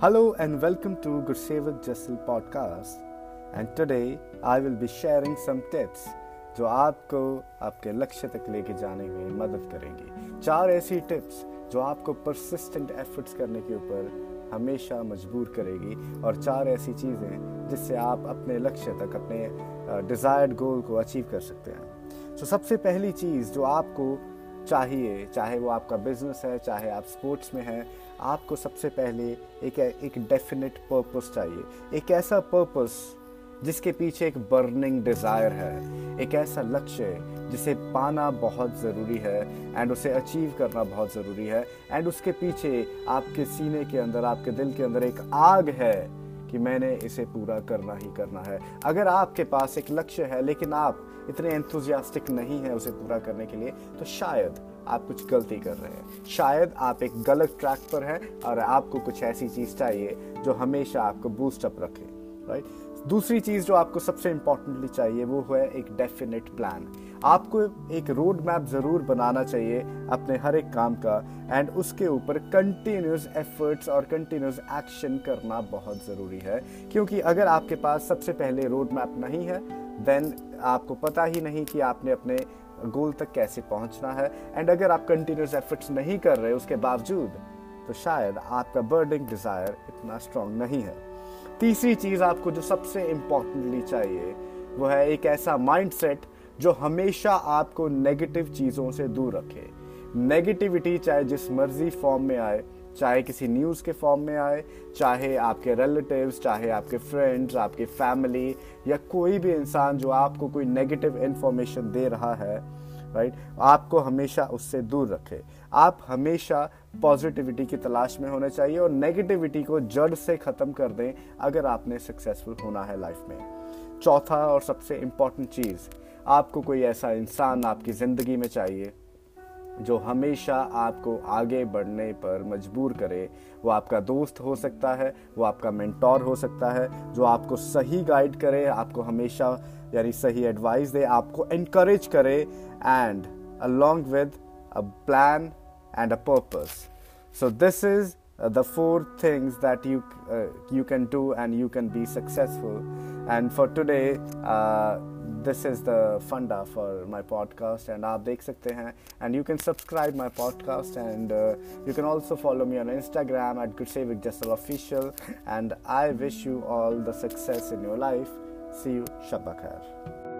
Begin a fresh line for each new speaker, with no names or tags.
Hello and welcome to Gursevak Jassal podcast. And today, I will be sharing some tips जो आपको आपके लक्ष्य तक लेके जाने में मदद करेंगी चार ऐसी टिप्स जो आपको परसिस्टेंट एफर्ट्स करने के ऊपर हमेशा मजबूर करेगी और चार ऐसी चीज़ें जिससे आप अपने लक्ष्य तक, अपने डिज़ायर्ड गोल को अचीव कर सकते हैं तो सबसे पहली चीज़ जो आपको चाहिए, चाहे वो आपका बिज़नेस है, चाहे आप स्पोर्ट्स में हैं, आपको सबसे पहले एक एक डेफिनेट पर्पस चाहिए। एक ऐसा पर्पस जिसके पीछे एक बर्निंग डिज़ायर है। एक ऐसा लक्ष्य जिसे पाना बहुत ज़रूरी है एंड उसे अचीव करना बहुत ज़रूरी है एंड उसके पीछे आपके सीने के अंदर, आपके दिल के अंदर एक आग है। कि मैंने इसे पूरा करना ही करना है। अगर आपके पास एक लक्ष्य है, लेकिन आप इतने एंथुजियास्टिक नहीं है उसे पूरा करने के लिए तो शायद आप कुछ गलती कर रहे हैं। शायद आप एक गलत ट्रैक पर हैं और आपको कुछ ऐसी चीज़ चाहिए जो हमेशा आपको बूस्टअप रखे। राइट दूसरी चीज़ जो आपको सबसे इंपॉर्टेंटली चाहिए, वो है एक डेफिनेट प्लान आपको एक रोड मैप ज़रूर बनाना चाहिए अपने हर एक काम का एंड उसके ऊपर कंटिन्यूस एफर्ट्स और कंटिन्यूस एक्शन करना बहुत ज़रूरी है, क्योंकि अगर आपके पास सबसे पहले रोड मैप नहीं है देन आपको पता ही नहीं कि आपने अपने गोल तक कैसे पहुँचना है एंड अगर आप कंटिन्यूस एफर्ट्स नहीं कर रहे, उसके बावजूद तो शायद आपका बर्डिंग डिज़ायर इतना स्ट्रांग नहीं है. तीसरी चीज़ आपको जो सबसे इंपॉर्टेंटली चाहिए, वो है एक ऐसा माइंडसेट जो हमेशा आपको नेगेटिव चीज़ों से दूर रखे। नेगेटिविटी चाहे जिस मर्ज़ी फॉर्म में आए चाहे किसी न्यूज़ के फॉर्म में आए, चाहे आपके रिलेटिव्स चाहे आपके फ्रेंड्स आपके फैमिली या कोई भी इंसान जो आपको कोई नेगेटिव इन्फॉर्मेशन दे रहा है राइट आपको हमेशा उससे दूर रखे। आप हमेशा पॉजिटिविटी की तलाश में होने चाहिए और नेगेटिविटी को जड़ से ख़त्म कर दें अगर आपने सक्सेसफुल होना है लाइफ में। चौथा और सबसे इंपॉर्टेंट चीज़, आपको कोई ऐसा इंसान आपकी ज़िंदगी में चाहिए जो हमेशा आपको आगे बढ़ने पर मजबूर करे वो आपका दोस्त हो सकता है वो आपका मेंटोर हो सकता है जो आपको सही गाइड करे आपको हमेशा यानी सही एडवाइस दे आपको इनक्रेज करे and along with a plan and a purpose so this is things that you uh, you can do and you can be successful. And for today uh, this is the funda for my podcast and aap and you can subscribe my podcast and uh, you can also follow me on instagram at official and i wish you all the success in your life. See you. Shabakar